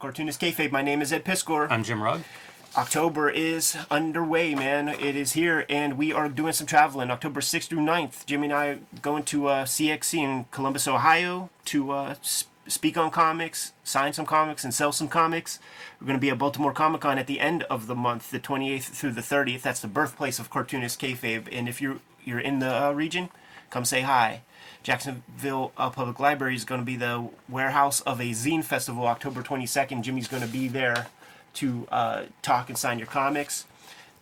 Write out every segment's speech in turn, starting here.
Cartoonist Kayfabe. My name is Ed Piskor. I'm Jim Rugg. October is underway, man. It is here, and we are doing some traveling. October 6th through 9th, Jimmy and I are going to uh, CXC in Columbus, Ohio to uh, sp- speak on comics, sign some comics, and sell some comics. We're going to be at Baltimore Comic Con at the end of the month, the 28th through the 30th. That's the birthplace of Cartoonist Kayfabe, and if you're you're in the uh, region, come say hi. Jacksonville uh, Public Library is going to be the warehouse of a zine festival October 22nd. Jimmy's going to be there to uh, talk and sign your comics.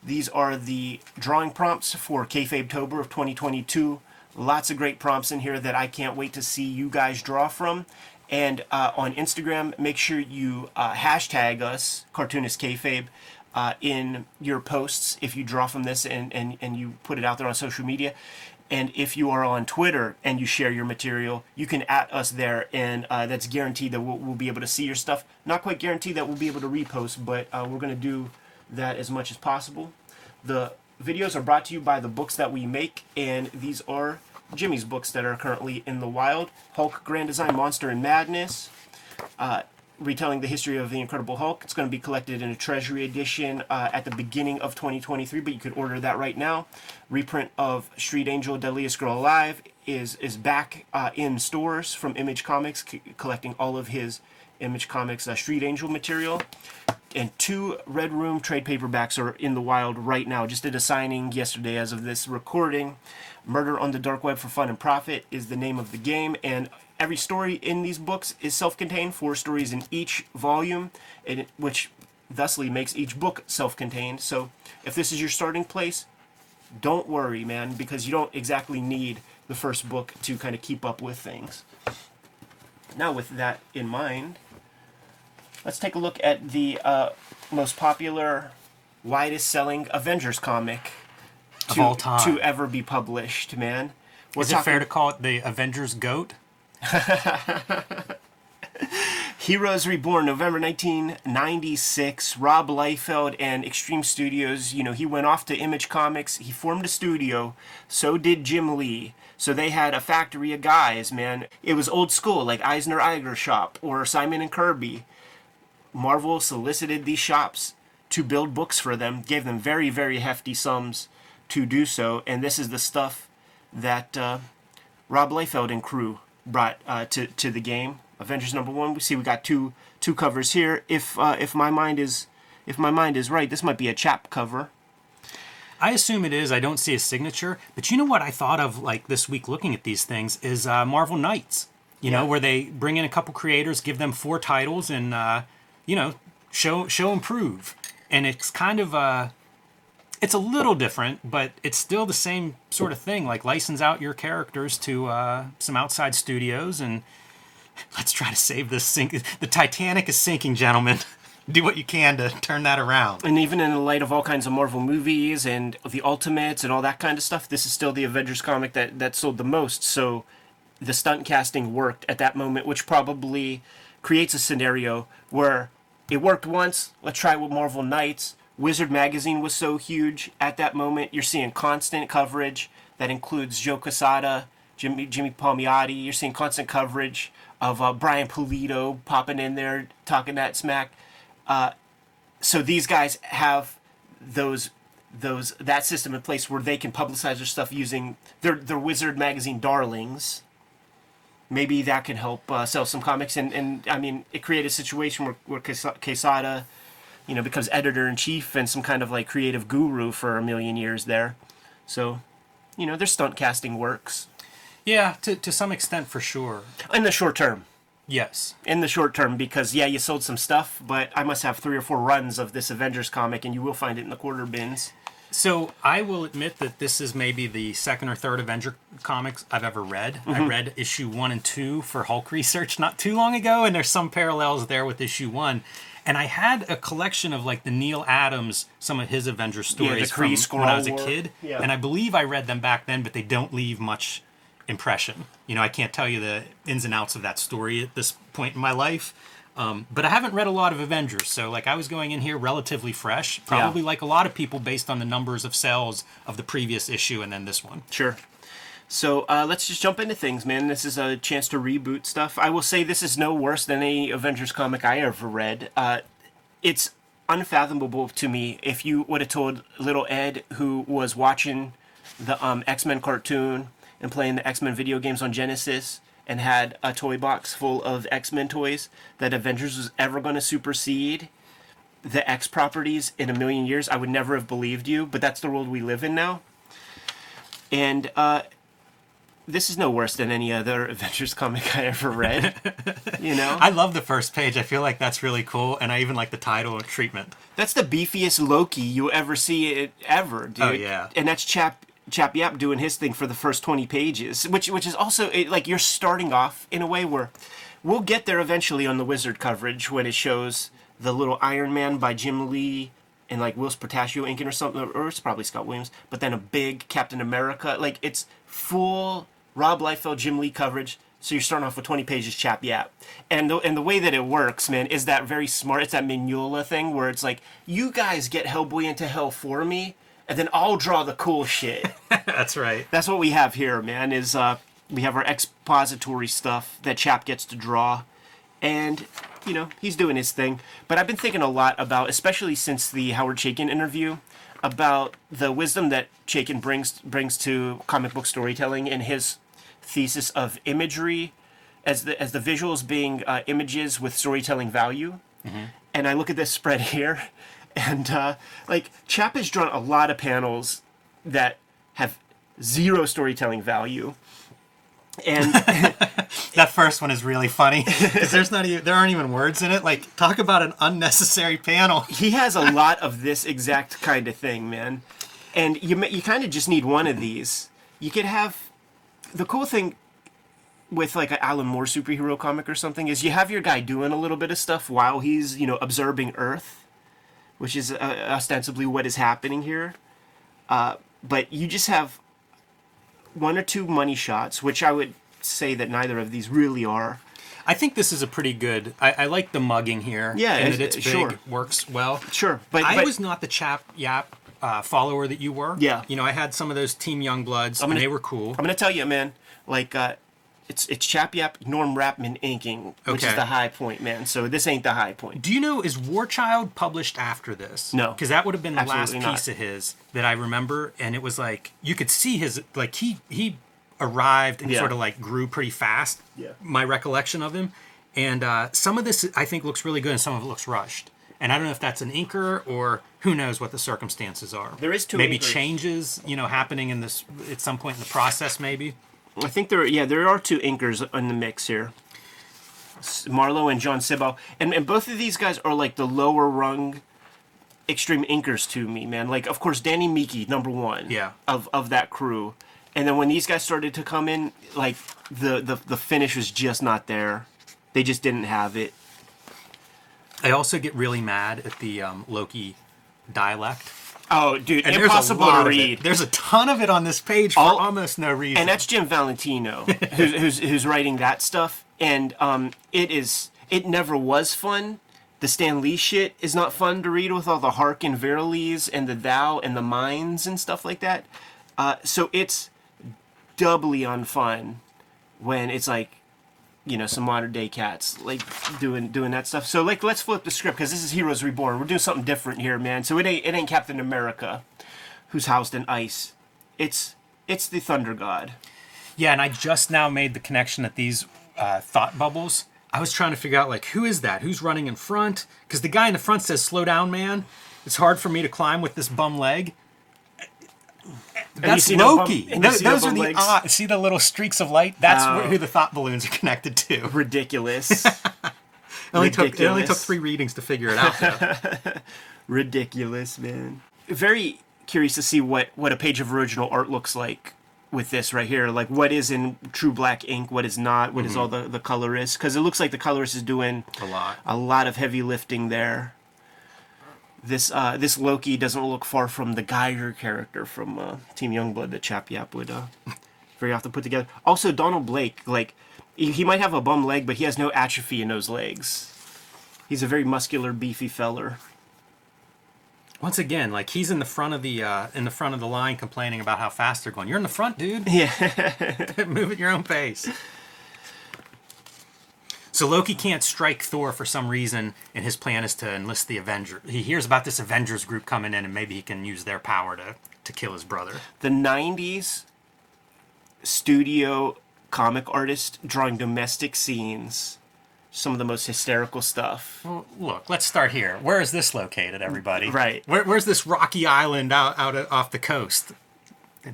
These are the drawing prompts for Kayfabe Tober of 2022. Lots of great prompts in here that I can't wait to see you guys draw from. And uh, on Instagram, make sure you uh, hashtag us, Cartoonist Kayfabe, uh, in your posts if you draw from this and, and, and you put it out there on social media. And if you are on Twitter and you share your material, you can at us there, and uh, that's guaranteed that we'll, we'll, be able to see your stuff. Not quite guaranteed that we'll be able to repost, but uh, we're going to do that as much as possible. The videos are brought to you by the books that we make, and these are Jimmy's books that are currently in the wild Hulk Grand Design Monster and Madness. Uh, retelling the history of the Incredible Hulk. It's going to be collected in a Treasury edition uh, at the beginning of 2023, but you could order that right now. Reprint of Street Angel, Deadliest Girl Alive is is back uh, in stores from Image Comics, c- collecting all of his Image Comics uh, Street Angel material. And two Red Room trade paperbacks are in the wild right now. Just did a signing yesterday as of this recording. Murder on the Dark Web for Fun and Profit is the name of the game, and every story in these books is self-contained. Four stories in each volume, and it, which thusly makes each book self-contained. So if this is your starting place, don't worry, man, because you don't exactly need the first book to kind of keep up with things. Now, with that in mind, let's take a look at the uh, most popular, widest-selling Avengers comic Of to, all time. to ever be published, man. We're Is it fair to call it the Avengers Goat? Heroes Reborn, November 1996. Rob Liefeld and Extreme Studios. You know, he went off to Image Comics. He formed a studio. So did Jim Lee. So they had a factory of guys, man. It was old school, like Eisner Iger Shop or Simon and Kirby. Marvel solicited these shops to build books for them, gave them very, very hefty sums to do so. And this is the stuff that uh, Rob Liefeld and crew brought uh, to to the game. Avengers number one. We see we got two two covers here. If uh, if my mind is if my mind is right, this might be a chap cover. I assume it is. I don't see a signature. But you know what I thought of like this week looking at these things is uh, Marvel Knights. You know, where they bring in a couple creators, give them four titles, and uh, you know, show show and prove. And it's kind of uh it's a little different, but it's still the same sort of thing. Like license out your characters to uh, some outside studios, and let's try to save this sink. The Titanic is sinking, gentlemen. Do what you can to turn that around. And even in the light of all kinds of Marvel movies and the Ultimates and all that kind of stuff, this is still the Avengers comic that that sold the most. So the stunt casting worked at that moment, which probably creates a scenario where it worked once. Let's try it with Marvel Knights. Wizard magazine was so huge at that moment. You're seeing constant coverage that includes Joe Quesada, Jimmy Jimmy Palmiotti. You're seeing constant coverage of uh, Brian Pulido popping in there talking that smack. so these guys have those those that system in place where they can publicize their stuff using their their Wizard magazine darlings. Maybe that can help uh, sell some comics, and, and I mean, it created a situation where where Ques- Quesada, you know, becomes editor in chief and some kind of like creative guru for a million years there. So, you know, their stunt casting works Yeah, to, to some extent, for sure. in the short term. Yes. in the short term because yeah you sold some stuff but i must have three or four runs of this avengers comic and you will find it in the quarter bins So I will admit that this is maybe the second or third Avenger comics I've ever read. I mm-hmm. read issue one and two for Hulk research not too long ago, and there's some parallels there with issue one. And I had a collection of like the Neal Adams, some of his Avenger stories from Kree when I was a kid, Yeah. and I believe I read them back then, but they don't leave much impression. You know, I can't tell you the ins and outs of that story at this point in my life. Um, but I haven't read a lot of Avengers, so like I was going in here relatively fresh, probably like a lot of people based on the numbers of sales of the previous issue and then this one. sure So uh, let's just jump into things, man. This is a chance to reboot stuff. I will say this is no worse than any Avengers comic I ever read. Uh, it's unfathomable to me if you would have told little Ed, who was watching the um, X Men cartoon and playing the X Men video games on Genesis and had a toy box full of X Men toys, that Avengers was ever going to supersede the X properties in a million years. I would never have believed you, but that's the world we live in now. And uh, this is no worse than any other Avengers comic I ever read. you know, I love the first page. I feel like that's really cool, and I even like the title and treatment. that's the beefiest Loki you ever see it ever, dude. Oh, yeah. and that's Chap Chap Yaep doing his thing for the first twenty pages, which which is also it, like you're starting off in a way where we'll get there eventually on the Wizard coverage when it shows the little Iron Man by Jim Lee and like Whilce Portacio inking or something, or it's probably Scott Williams, but then a big Captain America, like it's full Rob Liefeld, Jim Lee coverage. So you're starting off with 20 pages Chap Yaep. And the, and the way that it works, man, is that very smart. It's that Mignola thing where it's like, you guys get Hellboy into hell for me, and then I'll draw the cool shit. that's right. That's what we have here, man, is uh, we have our expository stuff that Chap gets to draw. And, you know, he's doing his thing. But I've been thinking a lot about, especially since the Howard Chaykin interview, about the wisdom that Chaykin brings brings to comic book storytelling in his thesis of imagery as the as the visuals being uh, images with storytelling value. And I look at this spread here, and uh, like Chap has drawn a lot of panels that have zero storytelling value. And That first one is really funny because there's not even there aren't even words in it. Like talk about an unnecessary panel. he has a lot of this exact kind of thing, man. And you you kind of just need one of these. You could have the cool thing with like an Alan Moore superhero comic or something is you have your guy doing a little bit of stuff while he's you know observing Earth, which is uh, ostensibly what is happening here. Uh, but you just have one or two money shots, which I would say that neither of these really are. I think this is a pretty good. I, I like the mugging here. Yeah, and it's- that it's big sure. works well. Sure, but I but, was not the Chap Yaep uh, follower that you were. Yeah. You know, I had some of those Team Youngbloods, gonna- and they were cool. I'm gonna tell you, man. Like, uh, it's it's Chap Yaep Norm Rapmund inking, which is the high point, man. So this ain't the high point. Do you know is War Child published after this? No. because that would have been the Absolutely last not. piece of his that I remember, and it was like you could see his like he he arrived and Yeah. sort of like grew pretty fast. Yeah. my recollection of him, and uh, some of this I think looks really good, and some of it looks rushed. And I don't know if that's an inker or who knows what the circumstances are. There is two maybe inkers. changes, you know, happening in this at some point in the process, maybe. I think there, yeah, there are two inkers in the mix here. Marlowe and Jon Sibal, and and both of these guys are like the lower rung, extreme inkers to me, man. Like, of course, Danny Miki, number one, Yeah. of of that crew, and then when these guys started to come in, like the the the finish was just not there. They just didn't have it. I also get really mad at the um, Loki dialect. Oh, dude, And impossible there's a lot to read. There's a ton of it on this page for All- almost no reason. and that's Jim Valentino who's, who's who's writing that stuff. And um, it is it never was fun. The Stan Lee shit is not fun to read with all the Hark and Veriles and the Thou and the Minds and stuff like that. Uh, so it's doubly unfun when it's like you know some modern day cats like doing doing that stuff. So like let's flip the script because this is Heroes Reborn. We're doing something different here, man. So it ain't it ain't Captain America who's housed in ice. It's it's the Thunder God. yeah, and I just now made the connection that these uh, thought bubbles. I was trying to figure out like who is that? Who's running in front? Because the guy in the front says "Slow down, man." It's hard for me to climb with this bum leg. That's see the bum- Loki. and you the those are the ah, see the little streaks of light. That's Oh. who the thought balloons are connected to. Ridiculous. It only took it only took three readings to figure it out. Ridiculous, man. Very curious to see what what a page of original art looks like with this right here. Like what is in true black ink, what is not, what is all the the colorist because it looks like the colorist is doing a lot. a lot of heavy lifting there. This uh, this Loki doesn't look far from the Geiger character from uh, Team Youngblood that Chap Yaep would uh, very often put together. Also, Donald Blake, like he might have a bum leg, but he has no atrophy in those legs. He's a very muscular, beefy feller. Once again, like he's in the front of the uh, in the front of the line complaining about how fast they're going. You're in the front, dude. Yeah. Move at your own pace. So Loki can't strike Thor for some reason, and his plan is to enlist the Avenger. He hears about this Avengers group coming in, and maybe he can use their power to to kill his brother. the 90s studio comic artist drawing domestic scenes. Some of the most hysterical stuff. Well, look, let's start here. Where is this located, everybody? Right. Where, where's this rocky island out out of- off the coast?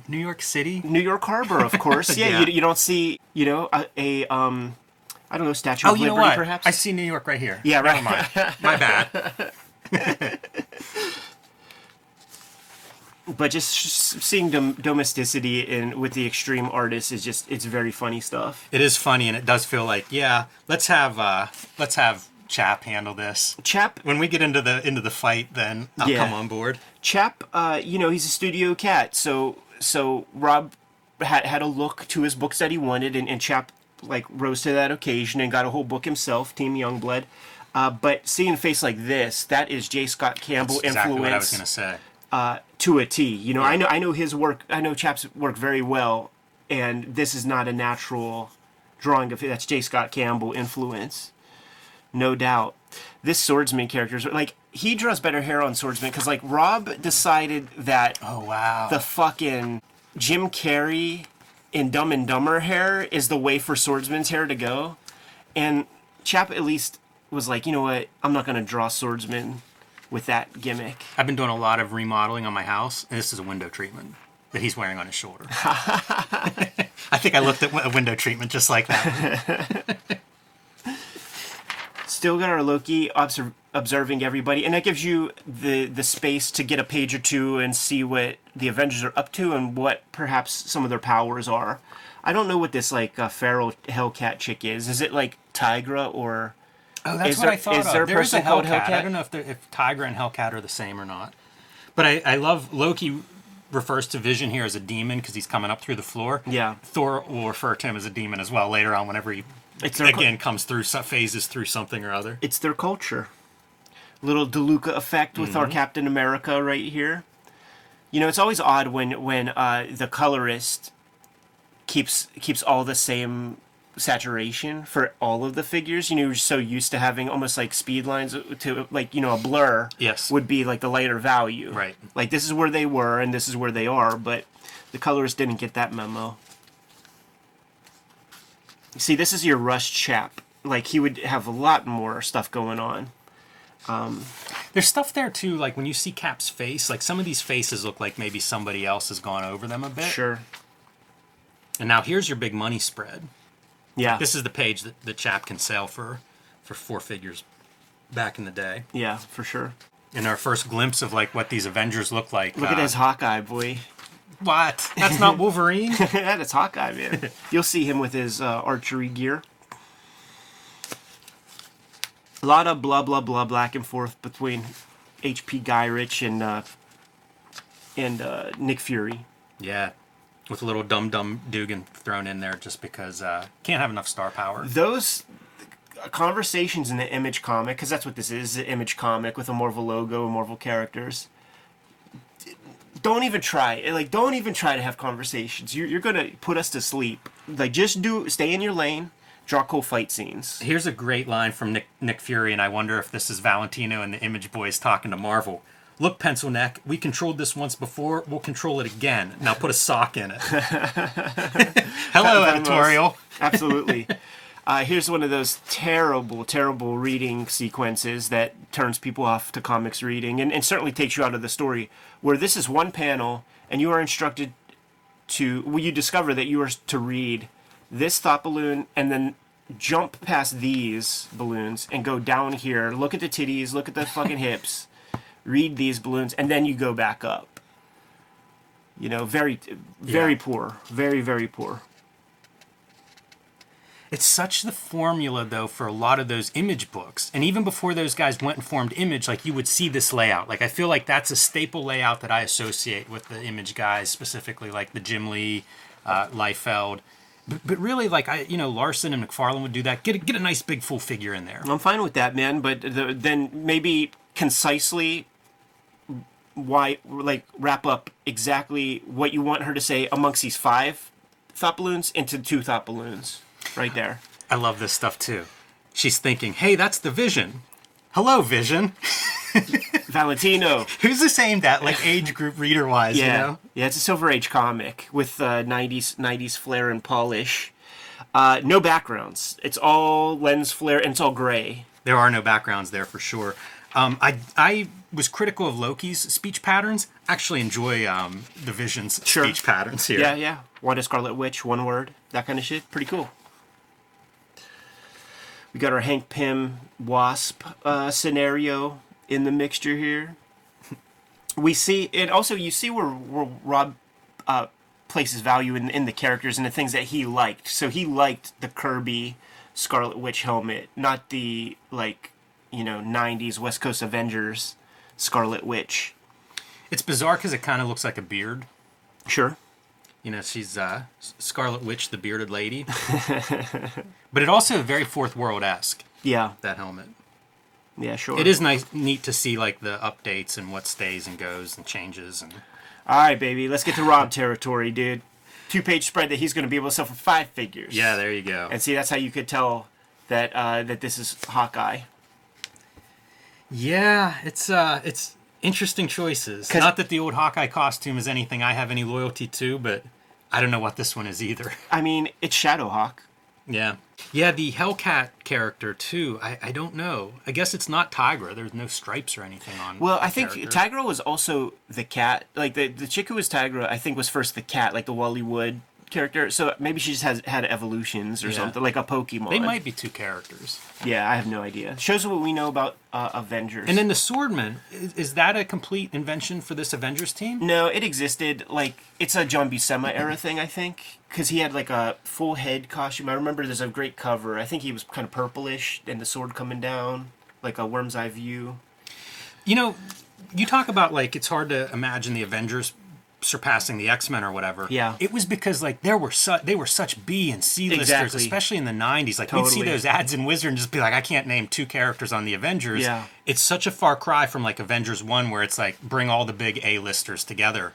New York City. New York Harbor, of course. Yeah, Yeah. You, you don't see, you know, a, a um, I don't know, Statue Oh, of you know what? perhaps. I see New York right here. Yeah, Never right. mind. My bad. but just seeing dom- domesticity in with the extreme artists is just it's very funny stuff. It is funny, and it does feel like, yeah, let's have uh, let's have Chap handle this. Chap, When we get into the into the fight, then I'll Yeah. come on board. Chap, uh, you know, he's a studio cat, so so Rob had had a look to his books that he wanted, and, and Chap like rose to that occasion and got a whole book himself, Team Youngblood. Uh, but seeing a face like this, that is J. Scott Campbell That's exactly what I influence was gonna say. uh, to a T. You know, I know I know his work. I know Chap's work very well, and this is not a natural drawing of that's J. Scott Campbell influence, no doubt. This swordsman character is like he draws better hair on swordsman because like Rob decided that Oh wow. the fucking Jim Carrey in Dumb and Dumber hair is the way for swordsman's hair to go, and Chap at least was like, you know what, I'm not gonna draw swordsman with that gimmick. I've been doing a lot of remodeling on my house, and this is a window treatment that he's wearing on his shoulder. I think I looked at a window treatment just like that. still got our Loki obser- observing everybody, and that gives you the the space to get a page or two and see what the Avengers are up to and what perhaps some of their powers are. I don't know what this like uh, feral Hellcat chick is. Is it like Tigra or? Oh, that's Is what there- I thought is of. there a There is a person called Hellcat. I don't know if, if Tigra and Hellcat are the same or not. But I, I love Loki refers to Vision here as a demon because he's coming up through the floor. Yeah. Thor will refer to him as a demon as well later on whenever he It's their again comes through phases through something or other. it's their culture. Little DeLuca effect with Mm-hmm. our Captain America right here. You know, it's always odd when when uh, the colorist keeps keeps all the same saturation for all of the figures. You know, you're so used to having almost like speed lines to like you know a blur. Yes. would be like the lighter value. Right. Like this is where they were and this is where they are, but the colorist didn't get that memo. See, this is your rush chap. Like he would have a lot more stuff going on. Um, There's stuff there too, like when you see Cap's face, like some of these faces look like maybe somebody else has gone over them a bit. Sure. And now here's your big money spread. Yeah. This is the page that the chap can sell for for four figures back in the day. yeah, for sure. And our first glimpse of like what these Avengers look like. Look at uh, his Hawkeye boy. What? That's not Wolverine. that is Hawkeye, man. You'll see him with his uh, archery gear. A lot of blah blah blah back and forth between H.P. Gyrich and uh, and uh, Nick Fury. yeah. With a little dum dum Dugan thrown in there just because uh, can't have enough star power. Those conversations in the Image comic, because that's what this is, an Image comic with a Marvel logo and Marvel characters. Don't even try. Like, don't even try to have conversations. You're, you're gonna put us to sleep. Like, just do. Stay in your lane. Draw cool fight scenes. Here's a great line from Nick Nick Fury, and I wonder if this is Valentino and the Image Boys talking to Marvel. Look, Pencil Neck, we controlled this once before. We'll control it again. Now put a sock in it. Hello, editorial. Absolutely. Uh, here's one of those terrible, terrible reading sequences that turns people off to comics reading and, and certainly takes you out of the story. Where this is one panel and you are instructed to, well, you discover that you are to read this thought balloon and then jump past these balloons and go down here, look at the titties, look at the fucking hips, read these balloons, and then you go back up. You know, very, very Yeah. poor. Very, very poor. It's such the formula, though, for a lot of those image books. And even before those guys went and formed Image, like you would see this layout. Like I feel like that's a staple layout that I associate with the Image guys, specifically like the Jim Lee, uh, Liefeld. But, but really, like I, you know, Larsen and McFarlane would do that. Get a, get a nice big full figure in there. I'm fine with that, man. But the, then maybe concisely why like wrap up exactly what you want her to say amongst these five thought balloons into two thought balloons right there. I love this stuff too. She's thinking, "Hey, that's the Vision. Hello, Vision." Valentino. Who's the same that like age group reader wise? Yeah, You know? yeah, it's a Silver Age comic with uh, '90s '90s flair and polish. Uh, no backgrounds. It's all lens flare and it's all gray. There are no backgrounds there for sure. Um, I I was critical of Loki's speech patterns. Actually, enjoy um, the Vision's Sure. speech patterns here. Yeah, yeah. One is Scarlet Witch, one word, that kind of shit. Pretty cool. We got our Hank Pym Wasp uh, scenario in the mixture here. We see, and also you see where, where Rob uh, places value in, in the characters and the things that he liked. So he liked the Kirby Scarlet Witch helmet, not the like, you know, '90s West Coast Avengers Scarlet Witch. It's bizarre because it kind of looks like a beard. Sure. You know, she's uh, Scarlet Witch, the bearded lady. but it also very fourth world esque. Yeah. That helmet. Yeah. Sure. It is nice, neat to see like the updates and what stays and goes and changes and All right, baby, let's get to Rob territory, dude. Two page spread that he's going to be able to sell for five figures. yeah, there you go. And see, that's how you could tell that uh, that this is Hawkeye. Yeah, it's uh, it's interesting choices. Not that the old Hawkeye costume is anything I have any loyalty to, but I don't know what this one is either. I mean, it's Shadowhawk. yeah, yeah, the Hellcat character too. I I don't know. I guess it's not Tigra. There's no stripes or anything on. Well, I think character. Tigra was also the cat. Like the the chick who was Tigra, I think was first the cat, like the Wally Wood character. So maybe she just has had evolutions or Yeah. something, like a Pokemon. they might be two characters. Yeah, I have no idea. Shows what we know about uh, Avengers. And then the Swordman is, is that a complete invention for this Avengers team? No, it existed. Like it's a John Buscema era thing, I think, because he had like a full head costume. I remember there's a great cover. I think he was kind of purplish, and the sword coming down, like a worm's eye view. You know, you talk about like it's hard to imagine the Avengers surpassing the X Men or whatever. Yeah. it was because like there were su- they were such B and C listers, Exactly. especially in the '90s. Like we'd see those ads in Wizard and just be like, I can't name two characters on the Avengers. Yeah. it's such a far cry from like Avengers One, where it's like bring all the big A listers together.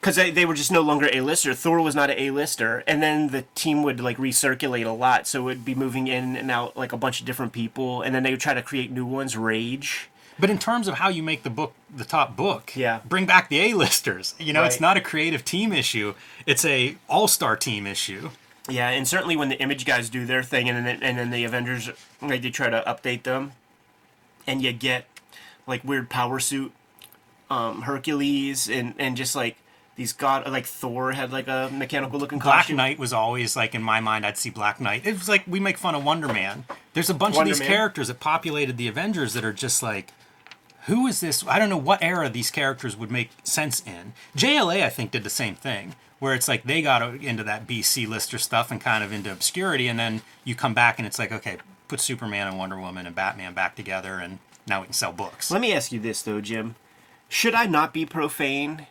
Because they, they were just no longer A-lister. Thor was not an A-lister. And then the team would like recirculate a lot. So it would be moving in and out like a bunch of different people. And then they would try to create new ones. Rage. But in terms of how you make the book the top book, Yeah. bring back the A-listers. You know, it's not a creative team issue; it's a all-star team issue. Yeah, and certainly when the image guys do their thing, and then and then the Avengers like they try to update them, and you get like weird power suit, um, Hercules, and and just like these god like Thor had like a mechanical looking Black costume. Knight was always like in my mind. I'd see Black Knight. It was like we make fun of Wonder Man. There's a bunch Wonder of these Man. characters that populated the Avengers that are just like, who is this? I don't know what era these characters would make sense in. JLA I think did the same thing, where it's like they got into that BC lister stuff and kind of into obscurity, and then you come back and it's like, okay, put Superman and Wonder Woman and Batman back together, and now we can sell books. Let me ask you this though, Jim. Should I not be profane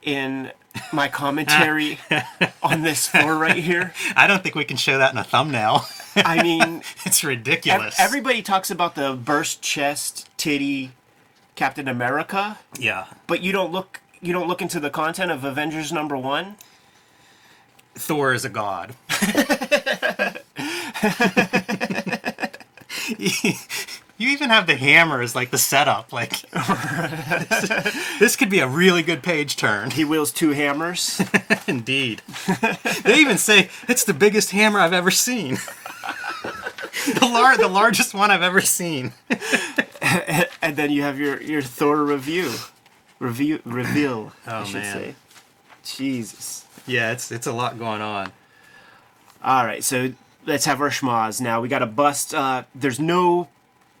in my commentary on this floor right here? I don't think we can show that in a thumbnail. I mean, it's ev- ridiculous. everybody talks about the burst chest, titty, Captain America. yeah. but you don't look you don't look into the content of Avengers number one. Thor is a god. you even have the hammer as like the setup. Like this could be a really good page turn. He wields two hammers. Indeed. they even say it's the biggest hammer I've ever seen. the lar- the largest one I've ever seen. and then you have your your Thor review, review reveal. I Oh, should man. say. Jesus. Yeah, it's it's a lot going on. All right, so let's have our schmaz now. We got to bust. Uh, there's no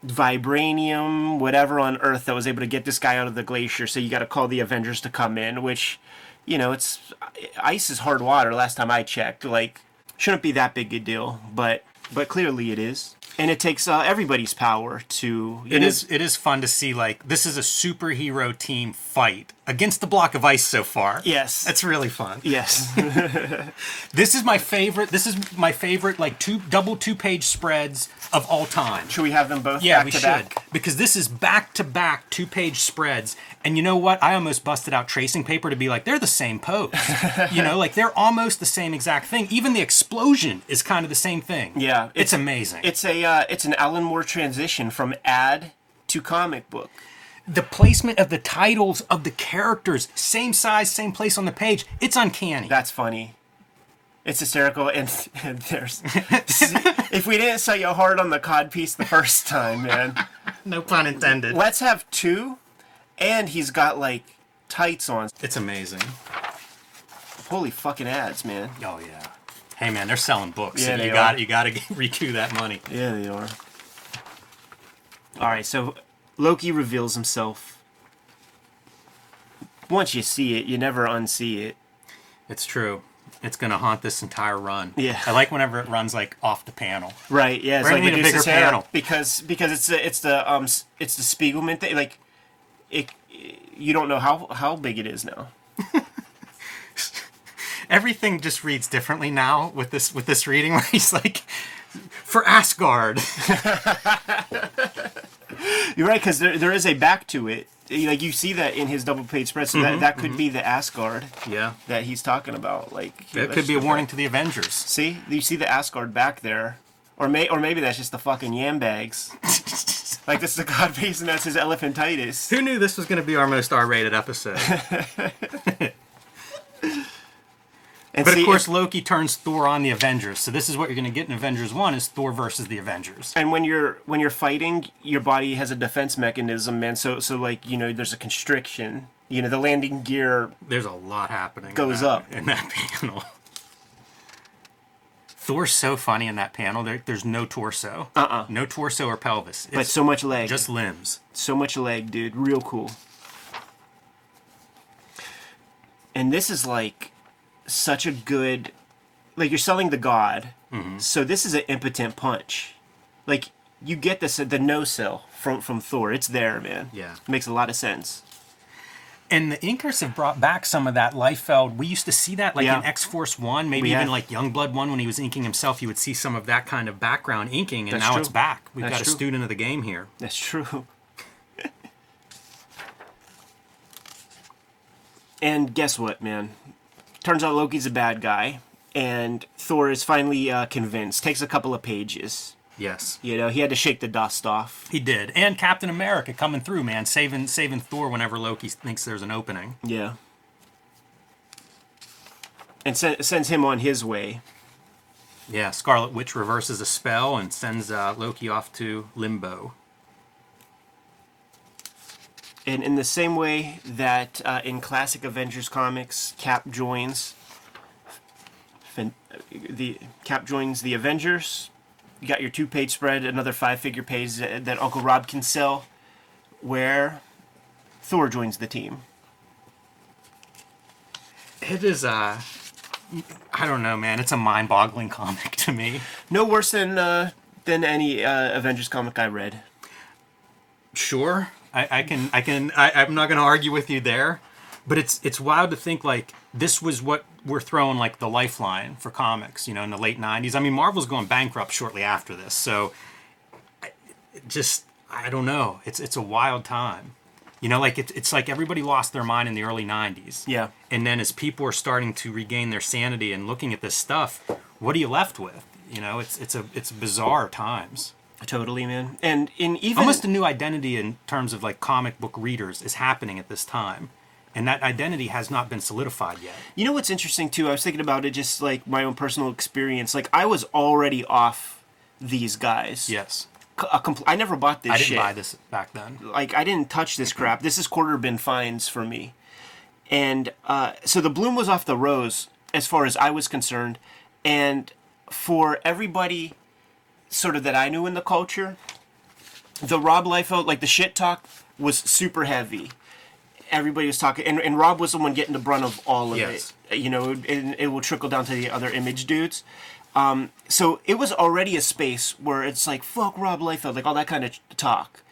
vibranium, whatever on Earth that was able to get this guy out of the glacier. So you got to call the Avengers to come in, which, you know, it's ice is hard water. Last time I checked, like, shouldn't be that big a deal, but but clearly it is. And it takes uh, everybody's power to. It know- is it is fun to see like this is a superhero team fight against the block of ice so far. Yes. That's really fun. yes. This is my favorite. This is my favorite, like two double two page spreads of all time. should we have them both Yeah, back we to should back? because this is back to back two page spreads, and you know what? I almost busted out tracing paper to be like they're the same pose. you know, like they're almost the same exact thing. Even the explosion is kind of the same thing. Yeah, it's, it's- amazing. It's a uh, it's an Alan Moore transition from ad to comic book. The placement of the titles of the characters, same size, same place on the page. It's uncanny. That's funny. It's hysterical, and, and there's if we didn't sell you hard on the cod piece the first time, man. no pun intended. Let's have two, and he's got like tights on. It's amazing. Holy fucking ads, man. Oh yeah. Hey man, they're selling books. Yeah, you they got are. you got to recoup that money. Yeah, they are. All right, so Loki reveals himself. Once you see it, you never unsee it. It's true. It's gonna haunt this entire run. Yeah. I like whenever it runs like off the panel. Right? Yeah, it's We're like need a bigger panel. because because it's the it's the um it's the Spiegelman thing. Like, it you don't know how how big it is now. Everything just reads differently now with this with this reading where he's like for Asgard. You're right because there, there is a back to it. Like you see that in his double page spread, so Mm-hmm, that that could be the Asgard yeah. that he's talking about. Like here, It could be a just- warning to the Avengers. See, you see the Asgard back there, or may or maybe that's just the fucking yam bags. like this is the god base and that's his elephantitis. Who knew this was going to be our most R-rated episode? And But see, of course, Loki turns Thor on the Avengers. So this is what you're going to get in Avengers One: is Thor versus the Avengers. and when you're when you're fighting, your body has a defense mechanism, man. So so like you know, there's a constriction. You know, the landing gear. There's a lot happening. in Goes that- up. in that panel. Thor's so funny in that panel. There, there's no torso. Uh-uh. No torso or pelvis. But so much leg. just limbs. so much leg, dude. Real cool. And this is like such a good like you're selling the god. Mm-hmm. So this is an impotent punch. Like you get this the no sell from from Thor. It's there, man. Yeah. Makes a lot of sense. And the inkers have brought back some of that Liefeld. We used to see that like Yeah. in X Force One, maybe We even have. like Youngblood One when he was inking himself. You would see some of that kind of background inking, and That's now true. it's back. We've That's got a true. student of the game here. That's true. and guess what, man? Turns out Loki's a bad guy, and Thor is finally uh, convinced. Takes a couple of pages. Yes, You know, he had to shake the dust off. he did. And Captain America coming through, man, saving saving Thor whenever Loki thinks there's an opening. Yeah. And sen- sends him on his way. Yeah, Scarlet Witch reverses a spell and sends uh, Loki off to Limbo. And in the same way that uh, in classic Avengers comics, Cap joins the Cap joins the Avengers. You got your two-page spread, another five-figure page that, that Uncle Rob can sell, where Thor joins the team. It is uh I don't know, man. It's a mind-boggling comic to me. No worse than uh, than any uh, Avengers comic I read. Sure, I, I can, I can, I, I'm not going to argue with you there, but it's it's wild to think like this was what we're throwing like the lifeline for comics, you know, in the late '90s. I mean, Marvel's going bankrupt shortly after this, so just I don't know. It's it's a wild time, you know, like it's it's like everybody lost their mind in the early '90s. Yeah. And then as people are starting to regain their sanity and looking at this stuff, what are you left with? You know, it's it's a it's bizarre times. Totally, man. And in even Almost a new identity in terms of like comic book readers is happening at this time. And that identity has not been solidified yet. You know what's interesting too? I was thinking about it, just like my own personal experience. Like I was already off these guys. Yes. Compl- I never bought this shit. I didn't shit. buy this back then. Like I didn't touch this crap. This is quarter bin fines for me. And uh, so the bloom was off the rose as far as I was concerned. And for everybody, sort of that I knew in the culture, the Rob Liefeld, like the shit talk, was super heavy. Everybody was talking, and, and Rob was the one getting the brunt of all of Yes. it. You know, and it will trickle down to the other image dudes. Um, so it was already a space where it's like fuck Rob Liefeld, like all that kind of talk.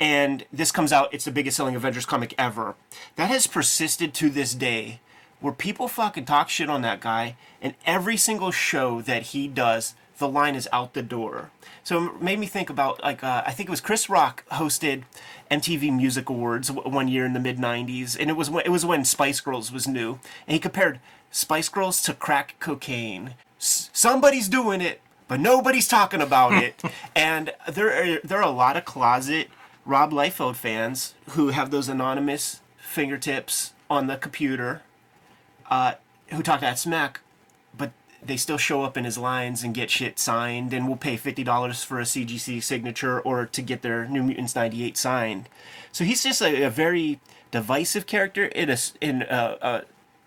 and this comes out, it's the biggest selling Avengers comic ever. That has persisted to this day, where people fucking talk shit on that guy, and every single show that he does, the line is out the door. So it made me think about like uh, I think it was Chris Rock hosted MTV Music Awards w- one year in the mid '90s, and it was when, it was when Spice Girls was new, and he compared Spice Girls to crack cocaine. S- somebody's doing it, but nobody's talking about it. and there are there are a lot of closet Rob Liefeld fans who have those anonymous fingertips on the computer, uh, who talk that smack, they still show up in his lines and get shit signed, and will pay fifty dollars for a CGC signature or to get their New Mutants '98 signed. So he's just a, a very divisive character in a in a, a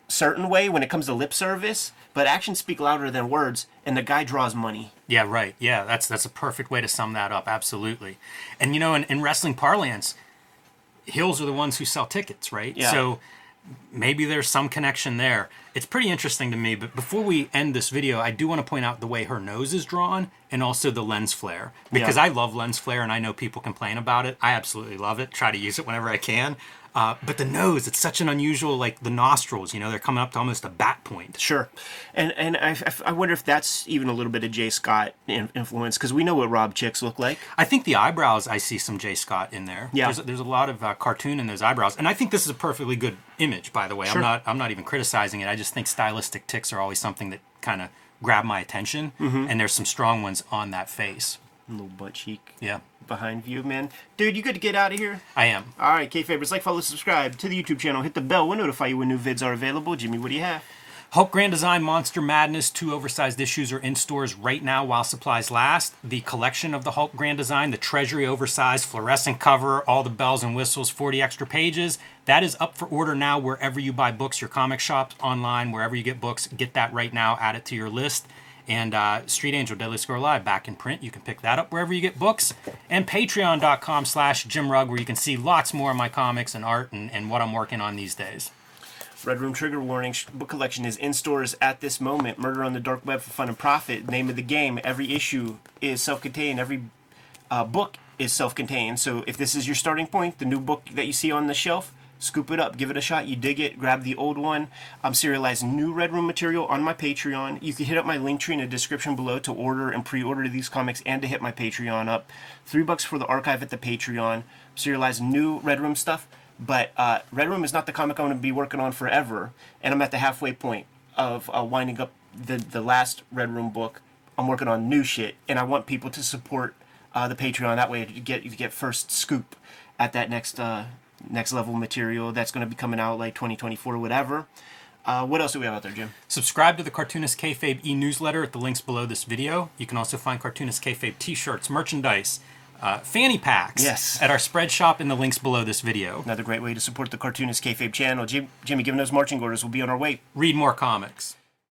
certain way when it comes to lip service, but actions speak louder than words, and the guy draws money. Yeah, right. Yeah, that's that's a perfect way to sum that up. Absolutely. And you know, in, in wrestling parlance, hills are the ones who sell tickets, right? Yeah. So maybe there's some connection there. It's pretty interesting to me. But before we end this video, I do want to point out the way her nose is drawn and also the lens flare because Yeah. I love lens flare and I know people complain about it. I absolutely love it. Try to use it whenever I can. Uh, but the nose, it's such an unusual, like the nostrils, you know, they're coming up to almost a bat point. Sure, and and I, I wonder if that's even a little bit of J. Scott in, influence because we know what Rob chicks look like. I think the eyebrows, I see some J. Scott in there. Yeah. There's, there's a lot of uh, cartoon in those eyebrows. And I think this is a perfectly good image, by the way. Sure. I'm not I'm not even criticizing it. I just think stylistic ticks are always something that kind of grab my attention. Mm-hmm. And there's some strong ones on that face. Little butt cheek Yeah, behind view, man. Dude, you good to get out of here? I am. All right, K favorites, like, follow, subscribe to the YouTube channel. Hit the bell. We'll notify you when new vids are available. Jimmy, what do you have? Hulk Grand Design Monster Madness, two oversized issues are in stores right now while supplies last. The collection of the Hulk Grand Design, the Treasury oversized fluorescent cover, all the bells and whistles, 40 extra pages, that is up for order now wherever you buy books, your comic shops, online, wherever you get books. Get that right now, add it to your list. And uh, Street Angel Deadliest Girl Alive back in print. You can pick that up wherever you get books. And patreon.com slash Jim Rugg, where you can see lots more of my comics and art and, and what I'm working on these days. Red Room Trigger Warning book collection is in stores at this moment. Murder on the Dark Web for Fun and Profit. Name of the game. Every issue is self contained. Every uh, book is self contained. So if this is your starting point, the new book that you see on the shelf, scoop it up, give it a shot. You dig it, grab the old one. I'm serializing new Red Room material on my Patreon. You can hit up my link tree in the description below to order and pre order these comics and to hit my Patreon up. Three bucks for the archive at the Patreon. Serializing new Red Room stuff. But uh, Red Room is not the comic I'm going to be working on forever, and I'm at the halfway point of uh, winding up the the last Red Room book. I'm working on new shit, and I want people to support uh, the Patreon that way to get you get first scoop at that next uh, next level material that's going to be coming out like 2024 or whatever. Uh, what else do we have out there, Jim? Subscribe to the Cartoonist Kayfabe e-newsletter at the links below this video. You can also find Cartoonist Kayfabe t-shirts, merchandise, uh, fanny packs Yes. at our spread shop in the links below this video. Another great way to support the Cartoonist Kayfabe channel. Jim, Jimmy, given those marching orders, we'll be on our way. Read more comics.